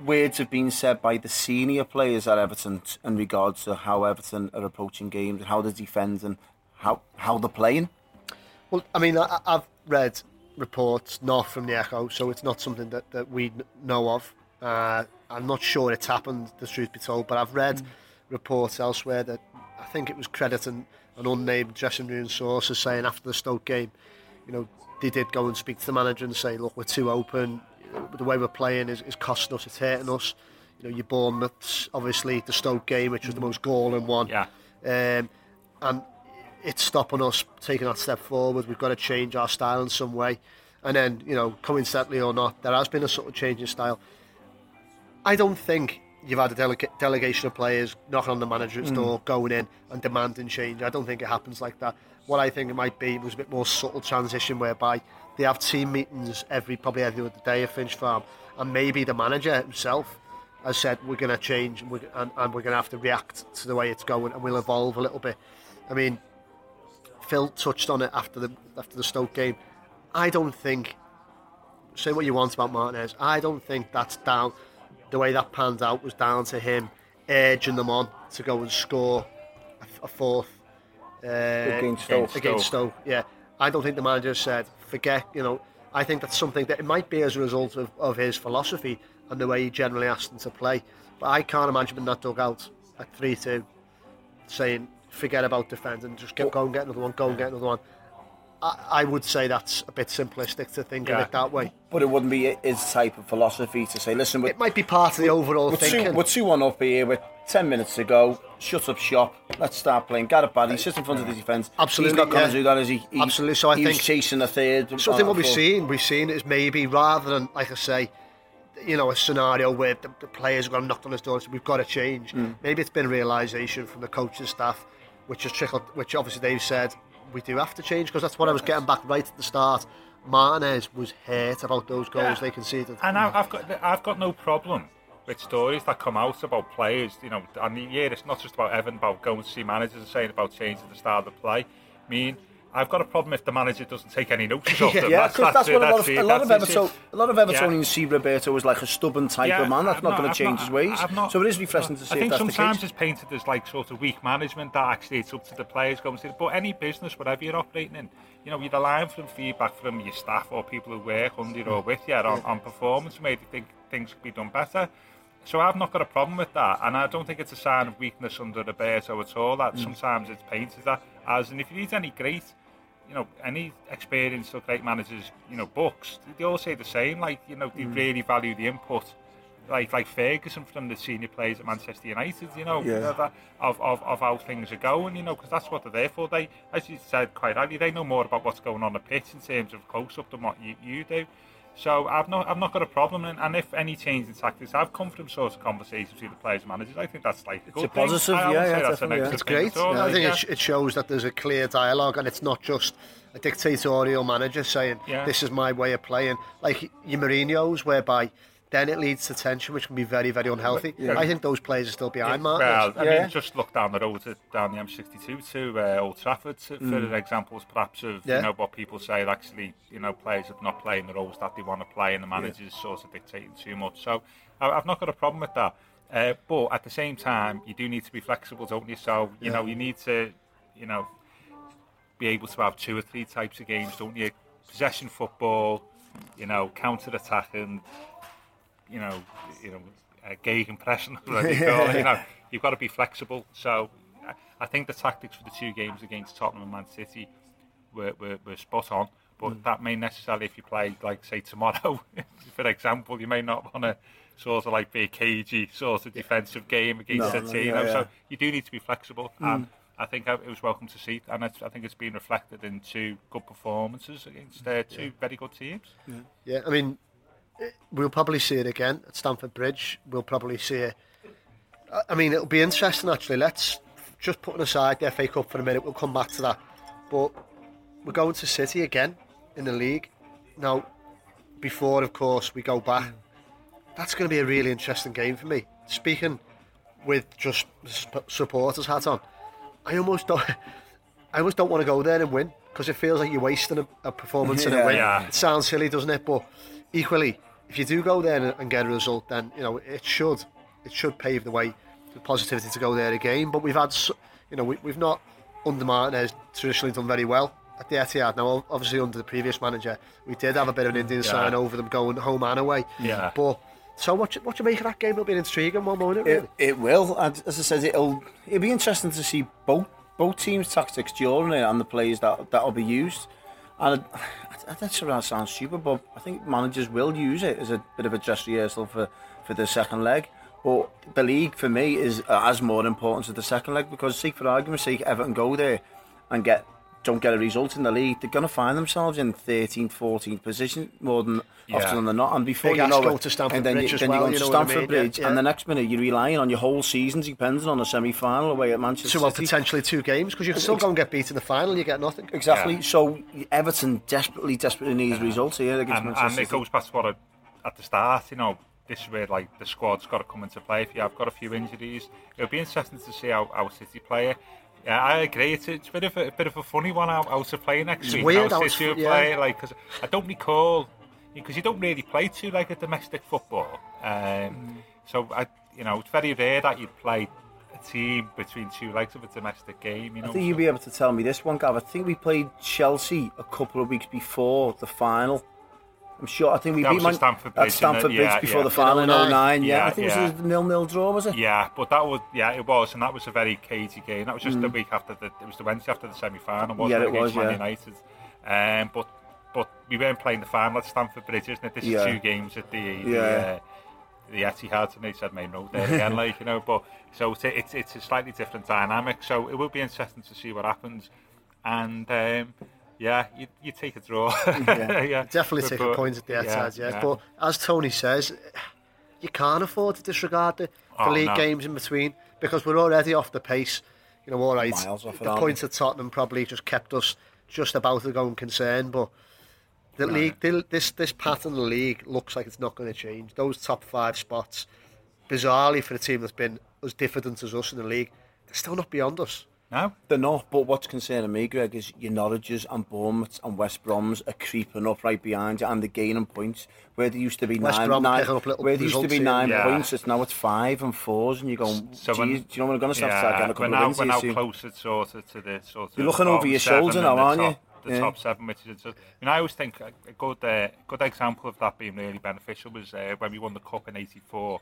words have been said by the senior players at Everton in regards to how Everton are approaching games and how they're defending, and how how they're playing? Well, I mean, I, I've read reports not from the Echo, so it's not something that, that we know of. Uh, I'm not sure it's happened, the truth be told, but I've read mm. reports elsewhere that I think it was credit and an unnamed dressing room source is saying after the Stoke game, you know, they did go and speak to the manager and say, look, we're too open, But the way we're playing is, is costing us, it's hurting us. You know, your Bournemouth, obviously, the Stoke game, which was the most galling one. Yeah. Um, and it's stopping us taking that step forward. We've got to change our style in some way. And then, you know, coincidentally or not, there has been a sort of change in style. I don't think you've had a delega- delegation of players knocking on the manager's door, going in and demanding change. I don't think it happens like that. What I think it might be was a bit more subtle transition whereby they have team meetings every probably every other day at Finch Farm, and maybe the manager himself has said we're going to change and we're, and, and we're going to have to react to the way it's going, and we'll evolve a little bit. I mean, Phil touched on it after the after the Stoke game. I don't think. Say what you want about Martinez. I don't think that's down. The way that panned out was down to him urging them on to go and score a, a fourth. uh, Against Stoke. Against Stoke, yeah. I don't think the manager said, forget, you know, I think that's something that it might be as a result of, of his philosophy and the way he generally asked them to play. But I can't imagine him in that dugout at 3 2 saying, forget about defending, just get, go and get another one, go and get another one. I, I would say that's a bit simplistic to think of it that way. But it wouldn't be his type of philosophy to say, listen, It might be part of the overall we're, two, thinking. we're 2 1 up here with 10 minutes to go. Shut up shop. Let's start playing. Gareth Barry sits in front of the defence. Absolutely, He's not going yeah. to do that, is he? he Absolutely, so I he was think- chasing a third. So I think what we've seen, we've seen is maybe rather than, like I say, you know, a scenario where the, the players are going to knock on his door and say, we've got to change. Mm. Maybe it's been a realisation from the coaching staff, which has trickled, which obviously they've said, we do have to change, because that's what I was getting back right at the start. Martinez was hurt about those goals Yeah. they conceded. And I, I've got I've got no problem with stories that come out about players. You know, and yeah, it's not just about Evan about going to see managers and saying about changing the style of the play. I mean, I've got a problem if the manager doesn't take any notice (laughs) of them. Yeah, because that's, it, what a lot of, it, a lot of. Everton, a lot of Evertonians Yeah. see Roberto as like a stubborn type Yeah, of man. That's I've not, going to change his ways. Not- so it is refreshing to see I think that's sometimes it's painted as like sort of weak management that actually it's up to the players going to. But any business, whatever you're operating in, you know, you're relying from feedback from your staff or people who work under you or with you on, on performance, maybe think things could be done better. So I've not got a problem with that, and I don't think it's a sign of weakness under Roberto at all. Mm. That sometimes it's painted that as, and if you need any great you know, any experienced or great managers, you know, books, they all say the same. Like, you know, they mm. really value the input. Like, like Ferguson from the senior players at Manchester United, you know, Yeah. that, of, of, of how things are going, you know, because that's what they're there for. They, as you said quite rightly, they know more about what's going on the pitch in terms of close up than what you, you do. So I've not I've not got a problem, and, and if any change in tactics I have come from sort of conversations with the players and managers, I think that's like a good a positive, thing. I yeah, wouldn't yeah, say that's a yeah. negative It's thing great. all, Yeah, I think yeah. it, it shows that there's a clear dialogue and it's not just a dictatorial manager saying, Yeah. this is my way of playing. Like your Mourinho's, whereby then it leads to tension, which can be very, very unhealthy. I think those players are still behind Martinez. Well, I Yeah. mean, just look down the road to, down the M62 to uh, Old Trafford to, for Mm. examples, perhaps of Yeah. you know what people say. Actually, you know, players are not playing the roles that they want to play, and the managers sort of dictating too much. So I, I've not got a problem with that. Uh, but at the same time, you do need to be flexible, don't you? So you know, you need to, you know, be able to have two or three types of games, don't you? Possession football, you know, counter attacking, you know, you know, uh, (laughs) whatever you call it. You (laughs) know, you've got to be flexible. So I- think the tactics for the two games against Tottenham and Man City were, were, were spot on. But that may necessarily, if you play, like, say, tomorrow, (laughs) for example, you may not want to sort of like be a cagey sort of defensive game against No, a no, team. yeah, yeah. So you do need to be flexible. And I think it was welcome to see, and it's, I think it's been reflected in two good performances against uh, two very good teams. Yeah, I mean, we'll probably see it again at Stamford Bridge. We'll probably see it. I- mean, it'll be interesting actually. Let's just putting aside the FA Cup for a minute. We'll come back to that. But we're going to City again in the league. Now, before, of course, we go back, that's going to be a really interesting game for me. Speaking with just supporters hat on, I almost don't. (laughs) I almost don't want to go there and win because it feels like you're wasting a, a performance and a Yeah. win. Yeah. It sounds silly, doesn't it? But equally, if you do go there and, and get a result, then you know it should it should pave the way for positivity to go there again. But we've had, you know, we, we've not under Martinez traditionally done very well at the Etihad. Now, obviously under the previous manager, we did have a bit of an Indian Yeah. sign over them going home and away. Yeah. But so what? you- What you make of that game? It'll be an intriguing one, won't it? Really? It, it will. And as I said, it'll it'll be interesting to see both both teams' tactics during it and the plays that that'll be used. And I, that's that sounds stupid, but I think managers will use it as a bit of a dress rehearsal for for the second leg. But the league for me is as more important to the second leg because, see, for argument's sake, Everton go there and get don't get a result in the league, they're going to find themselves in 13th, 14th position more than Yeah. often than not. And before Big you ask know go it, to Stamford and then, Bridge you, as then well, you go you to know what I Stamford mean? Bridge, yeah. and the next minute you're relying on your whole season depending on a semi-final away at Manchester So well, City. potentially two games because you can still go and get beat in the final. You get nothing. Exactly. Yeah. So Everton desperately, desperately needs results here against and, Manchester and it City. goes back to what I, at the start, you know, this is where like the squad's got to come into play. If you have got a few injuries, it'll be interesting to see how our City play. Yeah, I agree. It's, it's a bit of a, a bit of a funny one how, how to play next It's week. weird how City yeah. play, like because I don't recall because you don't really play too like a domestic football. Um, Mm. So I, you know, it's very rare that you'd play a team between two legs of a domestic game. You know, I think you'll be able to tell me this one, Gav. I think we played Chelsea a couple of weeks before the final. I'm sure. I think we That beat was Man- at Stamford at Bridge, Stamford? Bridge Yeah, before yeah. the final in 09. 09. Yeah, Yeah, I think yeah. it was a nil-nil draw, was it? Yeah, but that was yeah, it was, and that was a very cagey game. That was just the Mm. week after the. It was the Wednesday after the semi-final, wasn't Yeah, it, it was, against Man yeah. United. Um, but but we weren't playing the final at Stamford Bridge, isn't it? This Yeah. is two games at the the, Yeah. uh, the Etihad, and they said Maine Road there again, (laughs) like you know. But so it's, it's it's a slightly different dynamic. So it will be interesting to see what happens, and. Um, yeah, you, you take a draw. yeah, (laughs) Definitely But- take a point at the Etihad, yeah, But as Tony says, you can't afford to disregard the, the Oh, league no. games in between because we're already off the pace. You know, all right. Miles off the aren't points at Tottenham probably just kept us just about to going concern, but the league, the, this this pattern of the league looks like it's not going to change. Those top five spots, bizarrely for a team that's been as diffident as us in the league, they're still not beyond us. No? They're not, but what's concerning me, Greg, is your Norwiches and Bournemouths and West Broms are creeping up right behind you and they're gaining points. Where there used to be West nine, Brom nine up little where there used to be nine yeah. points, it's now it's five and fours and you're going, so when, do you know when I'm going to start yeah, again We're couple now, of We're now soon. closer sort of to the sort of You're looking over your shoulder now, aren't top, you? The yeah. top seven, which is, I mean, I always think a good, uh, good example of that being really beneficial was uh, when we won the cup in '84,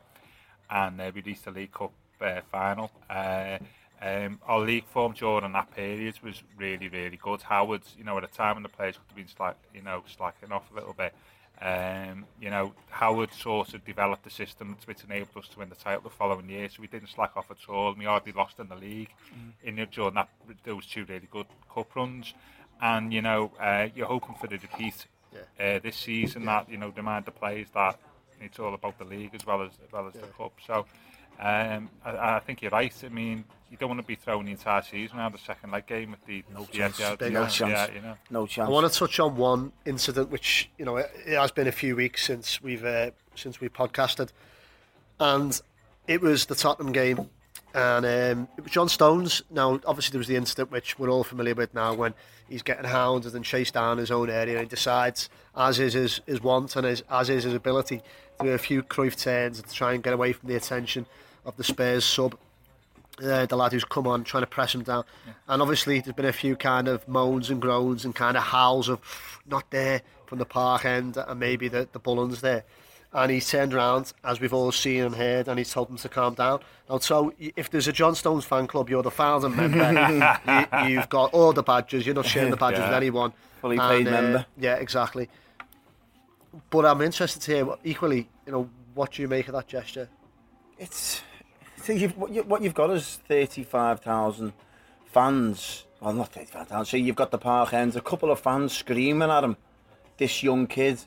and uh, we reached the League Cup uh, final. Uh, um, our league form during that period was really, really good. Howard, you know, at a time when the players could have been slack, you know, slacking off a little bit. Um, you know, Howard sort of developed the system which enabled us to win the title the following year, so we didn't slack off at all. We hardly lost in the league in the, during that, those two really good cup runs. And you know, uh, you're hoping for the repeat uh, this season. That you know, demand the players that it's all about the league as well as as well as the cup. So. Um, I, I think you're right. I mean, you don't want to be throwing the entire season around the second leg game with the no chance. Big No ass. chance. Yeah, you know. No chance. I want to touch on one incident, which you know it, it has been a few weeks since we've uh, since we podcasted, and it was the Tottenham game, and um, John Stones. Now, obviously, there was the incident which we're all familiar with now, when he's getting hounded and chased down his own area, and he decides, as is his, his want and his, as is his ability, to do a few Cruyff turns and to try and get away from the attention of the Spurs sub uh, the lad who's come on trying to press him down. And obviously, there's been a few kind of moans and groans and kind of howls of not there from the park end and maybe the, the Bullens there. And he's turned around, as we've all seen and heard, and he's told them to calm down. Now, so if there's a John Stones fan club, you're the founding member, (laughs) you, you've got all the badges, you're not sharing the badges Yeah. with anyone. Fully And, paid uh, member. Yeah, exactly. But I'm interested to hear, equally, you know, what do you make of that gesture? It's so you've, what, you, what you've got is thirty-five thousand fans. Well, not thirty-five thousand. So you've got the park ends, a couple of fans screaming at him. This young kid,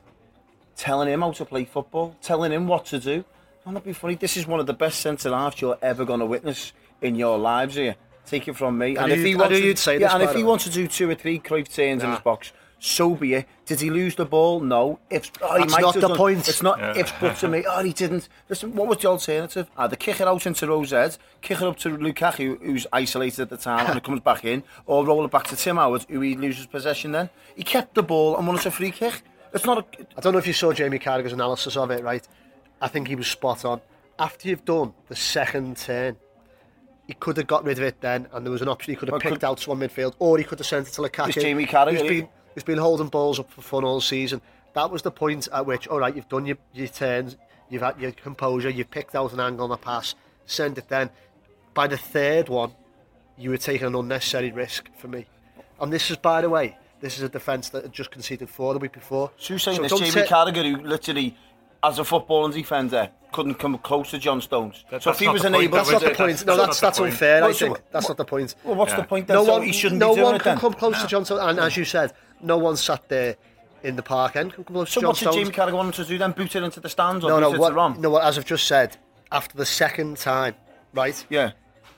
telling him how to play football, telling him what to do. I'm not be funny. This is one of the best centre halves you're ever going to witness in your lives here. Take it from me. And, and if he wanted, you'd say yeah, this, and if he wants to do two or three Cruyff turns nah. in his box, so be it. Did he lose the ball? No. If oh, That's not the done, point. It's not. Yeah. It's but to me. Oh, he didn't. Listen, what was the alternative? Ah, Either kick it out into Rose Head, kick it up to Lukaku, who's isolated at the time, and it comes back in, or roll it back to Tim Howard, who he loses possession. Then he kept the ball and won us a free kick. It's not a. I don't know if you saw Jamie Carragher's analysis of it, right? I think he was spot on. After you've done the second turn, he could have got rid of it then, and there was an option. He could have picked could- out someone midfield, or he could have sent it to Lukaku. It's Jamie Carragher, who's he- been, who's been holding balls up for fun all season. That was the point at which, all right, you've done your, your turns, you've had your composure, you've picked out an angle on the pass, send it then. By the third one, you were taking an unnecessary risk for me. And this is, by the way, this is a defence that had just conceded four the week before. So you're saying So this Jamie ta- Carragher, who literally, as a footballing defender, couldn't come close to John Stones. That- so if that's he not was the point, That's not the point. That's- no, that's that's not the point. unfair. I Well, so think that's not the point. Well, what's Yeah. the point then? No so one, he shouldn't no be doing one can then. come close to John Stones, and as you said, no one sat there in the park end can come close So to John what did Stones. Jamie Carragher want to do then? Boot it into the stands or no, no, what, no. What, as I've just said, after the second time, right? Yeah.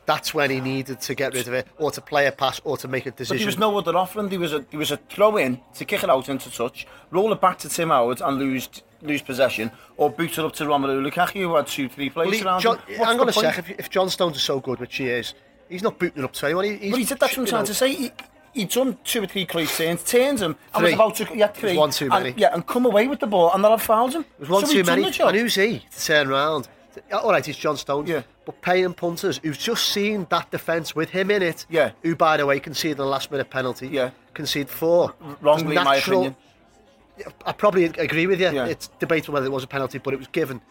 That's when he needed to get rid of it, or to play a pass, or to make a decision. But there was no other offering. There was a there was a throw in to kick it out into touch, roll it back to Tim Howard and lose lose possession, or boot it up to Romelu Lukaku who had two three Well, plays he- around John, him. What's hang on a sec. If, if John Stones is so good, which he is, he's not booting it up to anyone. He, he's, But he did. That's what I'm trying to say. He, he'd done two or three close turns, turns him, and Three. was about to yeah three. one too and- yeah, and come away with the ball, and then I fouled him. It was one so too many. And who's he to turn around all right, it's John Stones, Yeah. But paying punters who've just seen that defence with him in it, Yeah. who, by the way, conceded the last minute penalty, Yeah. conceded four. Wrongly, It's in my opinion. I probably agree with you. Yeah. It's debatable whether it was a penalty, but it was given.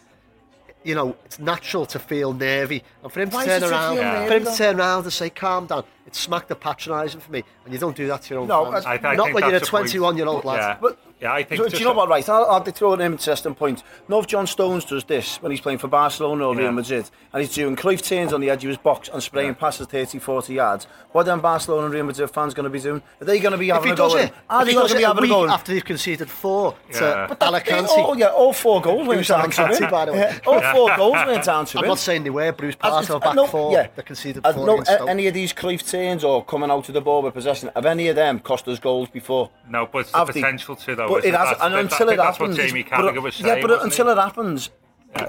You know, it's natural to feel nervy, and for him Why to turn it to around, feel for him to turn around and say, "Calm down," it smacked the patronising for me, and you don't do that to your own No, fans. I, I Not think when you're a that's the point. 21 year old lad. Yeah, But- yeah, I think. Do, do you know what, right? I'll, I'll throw an interesting point. Know if John Stones does this when he's playing for Barcelona or Real Yeah. Madrid and he's doing Cruyff turns on the edge of his box and spraying Yeah. passes 30, 40 yards, what then Barcelona and Real Madrid fans going to be doing? Are they going to be If having he a go does at it, him? Are if they going to be a having a week go after they've conceded four Yeah. to But Alicante. Oh, yeah, all four goals went down to him. by the way? Yeah, all four goals went down to him. I'm him. not saying they were Bruce As- Parto uh, back no, four. yeah. They conceded As four no, a- any of these Cruyff turns or coming out of the ball with possession, have any of them cost us goals before? No, but it's the potential to though. So but it has, and until it happens, that's what Jamie Carragher was saying. Yeah, but until it, happens,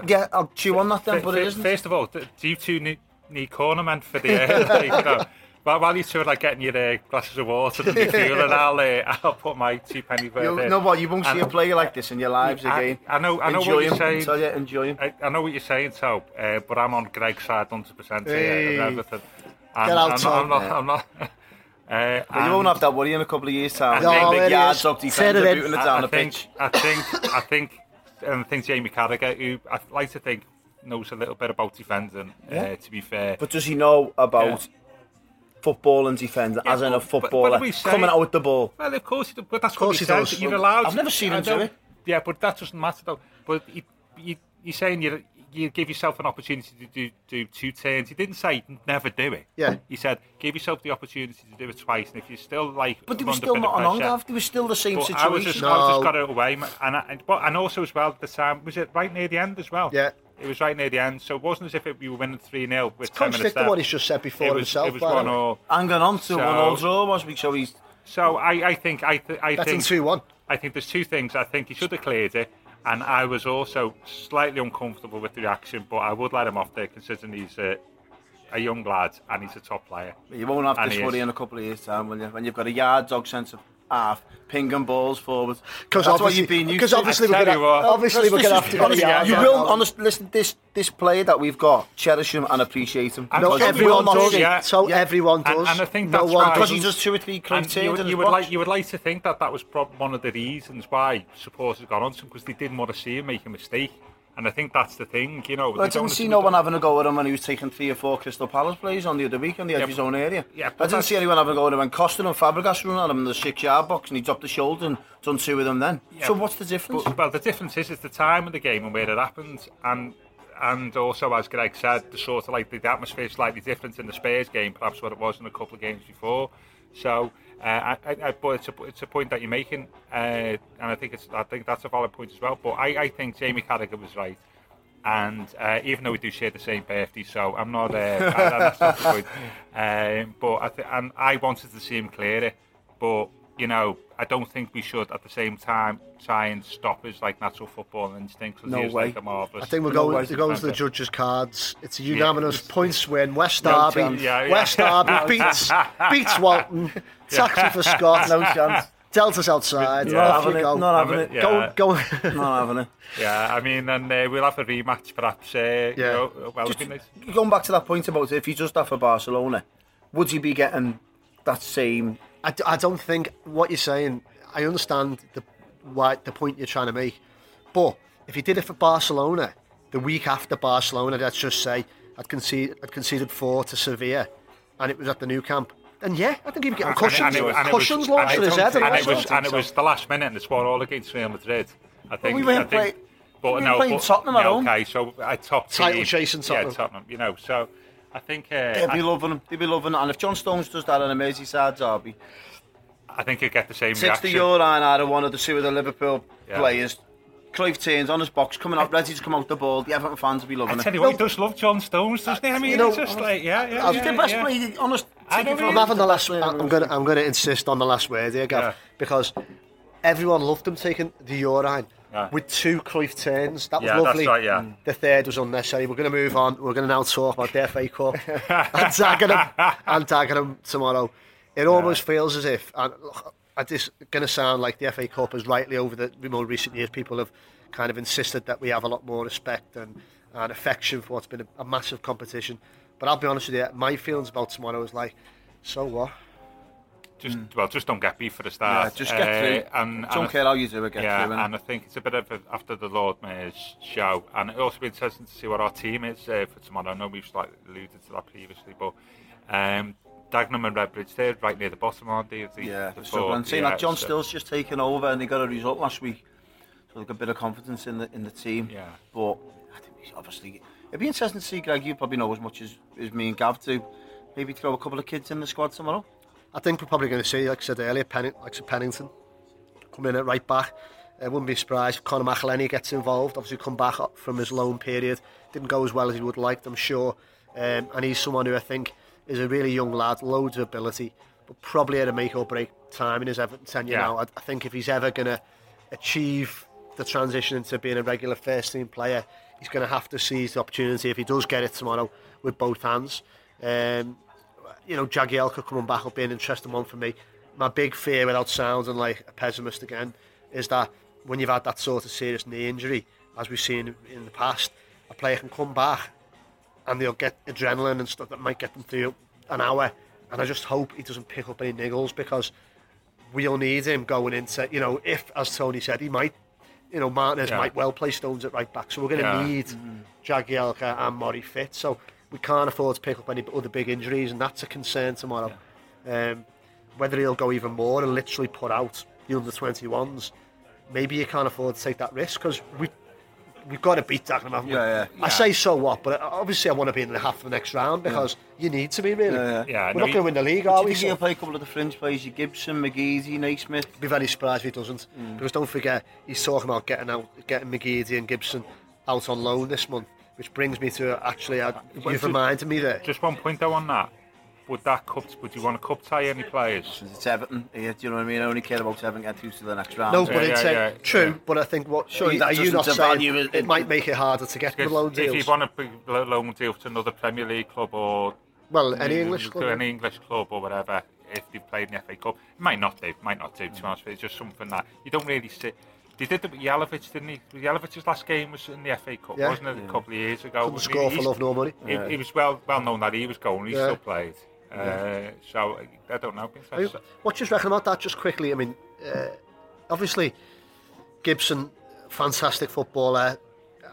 yeah, I'll chew on that then. but it isn't. First of all, do you two need, need cornerment for the (laughs) air? While you two are like getting your uh, glasses of water and your fuel, and I'll, uh, I'll put my two penny bird You'll, in. No, what, you won't and, see a player like this in your lives I, again. I know, I know enjoy what you're him. saying. Tell you, enjoy him. I, I know what you're saying, so, uh, but I'm on Greg's side 100% hey. here and everything. Get out, I'm, Tom, not, I'm not, I'm not uh, But you won't have that worry in a couple of years' time. No, Big, it big yard is. dog Turn defender booting it I, down I the think, pitch. I think, I think, and I think Jamie Carragher, who I like to think knows a little bit about defending. Uh, to be fair, But does he know about football and defending, Yeah, as in a but- but- but footballer we say- coming out with the ball? well, of course, he does, but that's course what he, he says. does. You're allowed. I've never seen I him do it. Yeah, but that doesn't matter though. But you, you, you're saying you you give yourself an opportunity to do, do two turns. He didn't say never do it. Yeah. He said give yourself the opportunity to do it twice, and if you're still like, But they were under still a not of on pressure- Ongav. They were still the same But I was just, situation. I was just got it away, and I, and, but and also as well, the time was it right near the end as well. Yeah. it was right near the end, so it wasn't as if it, we were winning three 0 with ten minutes Contradicting left. what he's just said before it was, himself. It was by the one way. all. Hanging on to So- one all draw was we so he's So I, I think I, th- I That's in think 2 1. I think there's two things. I think he should have cleared it, and I was also slightly uncomfortable with the reaction, but I would let him off there considering he's a, a young lad and he's a top player. you won't have And this worry is. in a couple of years' time, will you? When you've got a yard dog sense of half, pinging balls forward. Because That's what obviously, you've been used because obviously we're gonna, what. obviously we're gonna have to get a yeah, You yeah. will, now. honest, listen, this this player that we've got, cherish him and appreciate him. And No, Because everyone will does. yeah. So Yeah. everyone does. and I think no that's one why- Because doesn't. he does two or three clean And you, would- in you would like you would like to think that that was prob- one of the reasons why supporters got on to him because they didn't want to see him make a mistake, and I think that's the thing. You know, Well, I didn't see no one having a go at him when he was taking three or four Crystal Palace plays on the other week on the edge Yeah, of his own area. yeah, I didn't see anyone having a go at him when Costa and Fabregas run at him in the six yard box and he dropped the shoulder and done two of them then. Yeah, so what's the difference? But, well, the difference is it's the time of the game and where it happens, and and also as Greg said, the sort of like the, atmosphere is slightly different in the Spurs game, perhaps what it was in a couple of games before. So, I, I, I- but it's a, it's a point that you're making, uh, and I think it's I think that's a valid point as well. But I, I think Jamie Carragher was right. And uh, even though we do share the same birthday, so I'm not. Uh, I- that's not the point. Um, (laughs) but I th- and I wanted to see him clear it, but you know, I don't think we should at the same time try and stop his like natural football instinct because No he's way. like a marvelous. I think we're going, ways it goes to the judges' cards. It's a unanimous it's- (laughs) points win. West No Derby. chance. Yeah, yeah. West Derby (laughs) beats beats Walton. (laughs) Taxi for Scott. no chance. Delta's outside. Yeah. Not having it. go. Not having it. Yeah. Go, go. Not having it. Yeah, I mean, and uh, we'll have a rematch perhaps. Uh, Yeah. You know, well, it'd be nice. Going back to that point about if he does that for Barcelona, would he be getting that same? I, d- I don't think what you're saying. I understand the why the point you're trying to make, but if he did it for Barcelona, the week after Barcelona, let's just say, I'd conceded, I'd conceded four to Sevilla, and it was at the Nou Camp. And yeah, I think he'd be getting cushions, it- it cushions and launched it in his was- head. And and it was and it was the last minute, and it's one all against Real Madrid. I think we weren't I think, play- but we no, playing but, Tottenham at yeah, home. Okay, so I top Title chasing Tottenham. Yeah, Tottenham. You know, so I think... Uh, they'd be I, loving them. They'd be loving it. And if John Stones does that in a Merseyside derby... I think he'll get the same 60 reaction. 60 euro out of one of the two of the Liverpool yeah. players. Clive Tane's on his box, coming up, ready to come out the ball. The Everton fans will be loving it. I tell you what, he does love John Stones, doesn't he? I mean, you know, it's just like, yeah, yeah, yeah. the best yeah. player, honest. I am having the last, I'm going to I'm gonna insist on the last word here, Gav, yeah. because everyone loved him taking the urine. Yeah. with two Cruyff turns. That was Yeah, lovely. right, yeah. Mm. The third was unnecessary. We're gonna move on. We're gonna now talk about the FA Cup and Dagenham and Dagenham tomorrow. It almost feels as if, and look, I just gonna sound like the FA Cup is rightly over the more recent years. People have kind of insisted that we have a lot more respect and and affection for what's been a, a massive competition. But I'll be honest with you, my feelings about tomorrow is like, so what? just mm. well, just don't get beef for the start. Yeah, just get uh, through. Eh, and, don't and care how you do it, get yeah, through. Yeah, and I think it's a bit of a, after the Lord Mayor's show, and it'll also be interesting to see what our team is uh, for tomorrow. I know we've slightly alluded to that previously, but um, Dagenham and Redbridge, they're right near the bottom, aren't they? The, yeah, the struggling. I'm yeah, that John so. Still's just taken over, and they got a result last week, so got a bit of confidence in the in the team. Yeah, but I think he's obviously. It'd be interesting to see, Greg, you probably know as much as, as me and Gav do. Maybe throw a couple of kids in the squad tomorrow. I think we're probably going to see, like I said earlier, Penning, like I said, Pennington come in at right back. I wouldn't be surprised if Conor McAleny gets involved. Obviously, come back up from his loan period. Didn't go as well as he would liked, I'm sure. Um, and he's someone who I think is a really young lad, loads of ability, but probably at a make or break time in his Everton tenure Yeah. now. I, I think if he's ever going to achieve the transition into being a regular first team player, he's going to have to seize the opportunity if he does get it tomorrow with both hands. Um, you know, Jagielka coming back will be an interesting one for me. My big fear, without sounding like a pessimist again, is that when you've had that sort of serious knee injury, as we've seen in the past, a player can come back and they'll get adrenaline and stuff that might get them through an hour. And I just hope he doesn't pick up any niggles because we'll need him going into, you know, if, as Tony said, he might, you know, Martinez Yeah. might well play Stones at right back. So we're going to Yeah. need mm-hmm. Jagielka and Murray fit. So we can't afford to pick up any other big injuries, and that's a concern tomorrow. Um, whether he'll go even more and literally put out the under 21s, maybe you can't afford to take that risk because we. We've got to beat Dagenham, haven't we? Yeah, yeah. I say so what, but obviously I want to be in the half of the next round because you need to be really. Yeah, yeah. Yeah, We're no, not going to win the league, are you we? think So he'll play a couple of the fringe players? Your Gibson, McGeady, Naismith. be very surprised if he doesn't. Because don't forget, he's talking about getting out, getting McGeady and Gibson out on loan this month, which brings me to actually, uh, you've reminded me there. Just one point though on that. Would that cup? Would you want to cup tie any players? It's Everton. Yeah, do you know what I mean? I only care about Everton getting through to the next round. No, Yeah, but it's yeah, uh, yeah, true. yeah. But I think what Surely you- that are you not doesn't saying devalue it- it might make it harder to get the loan If you want a big loan deal to another Premier League club or Well, any English club. any English club or whatever, if they've played in the FA Cup, it might not do, might not do. To be honest with you, it's just something that you don't really see. They did the Jalovic, didn't he? Yalovich's last game was in the FA Cup, yeah. wasn't it? Yeah. A couple of years ago. Couldn't score for love, no money. He, yeah. he was well well known that he was going. He yeah. still played. Uh, yeah. So I don't know. I mean, what do you reckon about that? Just quickly, I mean, uh, obviously Gibson, fantastic footballer,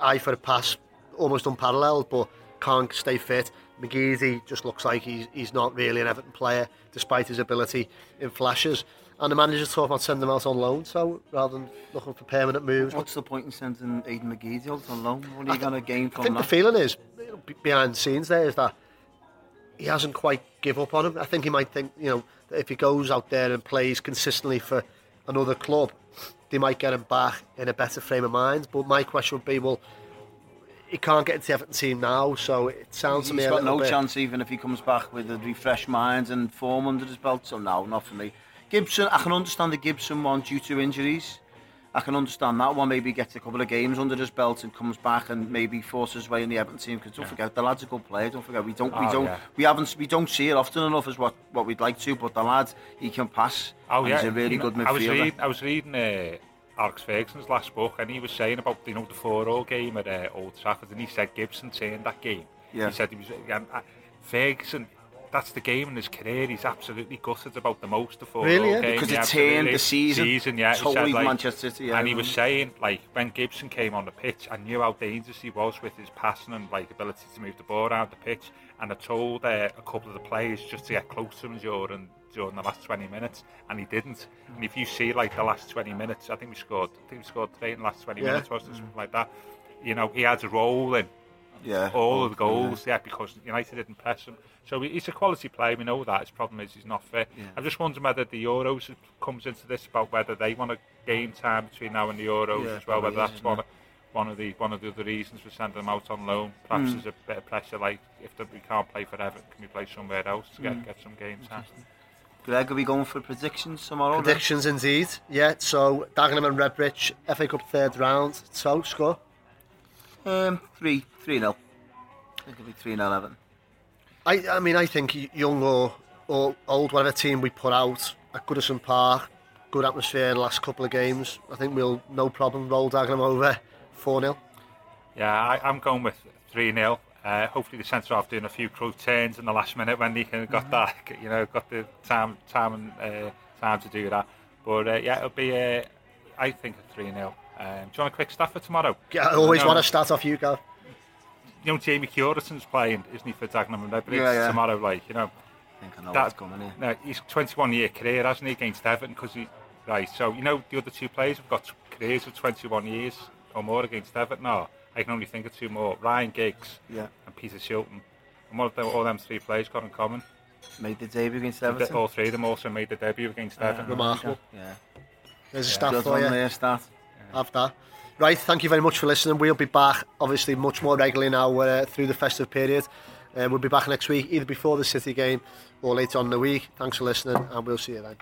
eye for a pass, almost unparalleled, but can't stay fit. McGeady just looks like he's, he's not really an Everton player, despite his ability in flashes. And the manager's talking about sending him out on loan, so rather than looking for permanent moves. What's the point in sending Aidan McGeady out on loan? What are you going to gain from I from think the feeling is, behind the scenes there, is that he hasn't quite give up on him. I think he might think, you know, that if he goes out there and plays consistently for another club, they might get him back in a better frame of mind. But my question would be, well, he can't get into the Everton team now, so it sounds to me He's got no bit. chance even if he comes back with a refreshed mind and form under his belt. So no, not for me. Gibson, I can understand the Gibson one due to injuries. I can understand that one. Maybe gets a couple of games under his belt and comes back and maybe forces his way in the Everton team. Because don't yeah. forget, the lad's a good player. Don't forget, we don't, oh, we don't, yeah. we haven't, we don't see it often enough as what, what we'd like to. But the lad, he can pass. Oh yeah, he's a really you know, good midfielder. I was reading, I was reading uh, Alex Ferguson's last book, and he was saying about you know the four-all game at uh, Old Trafford, and he said Gibson saying that game. Yeah. He said he was. Um, uh, Ferguson That's the game in his career. He's absolutely gutted about the most of four-all Really, yeah? game. Because it turned the season. Season, yeah. He said, Totally like- Manchester City. Yeah, and he was saying, like, when Gibson came on the pitch, I knew how dangerous he was with his passing and like ability to move the ball around the pitch. And I told uh, a couple of the players just to get close to him during during the last 20 minutes, and he didn't. And if you see like the last 20 minutes, I think we scored. I think we scored three in the last 20 Yeah. minutes, wasn't it? Something like that. You know, he had a role in yeah. all of the goals, yeah, because United didn't press him. So he's a quality player, we know that. His problem is he's not fit. Yeah. I'm just wondering whether the Euros comes into this about whether they want a game time between now and the Euros yeah, as well, whether that's one of, one of the one of the other reasons for sending them out on loan. Perhaps mm. there's a bit of pressure, like if we can't play forever, can we play somewhere else to get, mm. get some game time? Greg, are we going for predictions tomorrow? Predictions right? indeed, yeah. So, Dagenham and Redbridge, FA Cup third round. So, score? Um, 3 3 0. I think it'll be 3 0 Evan. I, I mean, I think young or, or old, whatever team we put out at Goodison Park, good atmosphere in the last couple of games. I think we'll no problem roll Dagenham over 4 0. Yeah, I, I'm going with 3 0. Uh, hopefully the centre half doing a few crow turns in the last minute when he can got mm-hmm. that, you know, got the time, time and uh, time to do that. But uh, yeah, it'll be, uh, I think, a 3 0. Um, do you want a quick stuff for tomorrow? Yeah, I always want to start off you, go. You know, Jamie Cureton's playing, isn't he, for Dagenham and Redbridge yeah, yeah. tomorrow? Like, you know, I think I know that, what's coming here. No, he's 21 year career, hasn't he, against Everton? Because he, right, so you know, the other two players have got careers of 21 years or more against Everton. No, I can only think of two more Ryan Giggs yeah. and Peter Shilton. And what have all them three players got in common? Made the debut against Everton. All three of them also made the debut against uh, Everton. Remarkable. Yeah. There's a yeah. stat for you. There, stat. Have that. Right, thank you very much for listening. We'll be back, obviously, much more regularly now uh, through the festive period. Uh, we'll be back next week, either before the City game or later on in the week. Thanks for listening, and we'll see you then.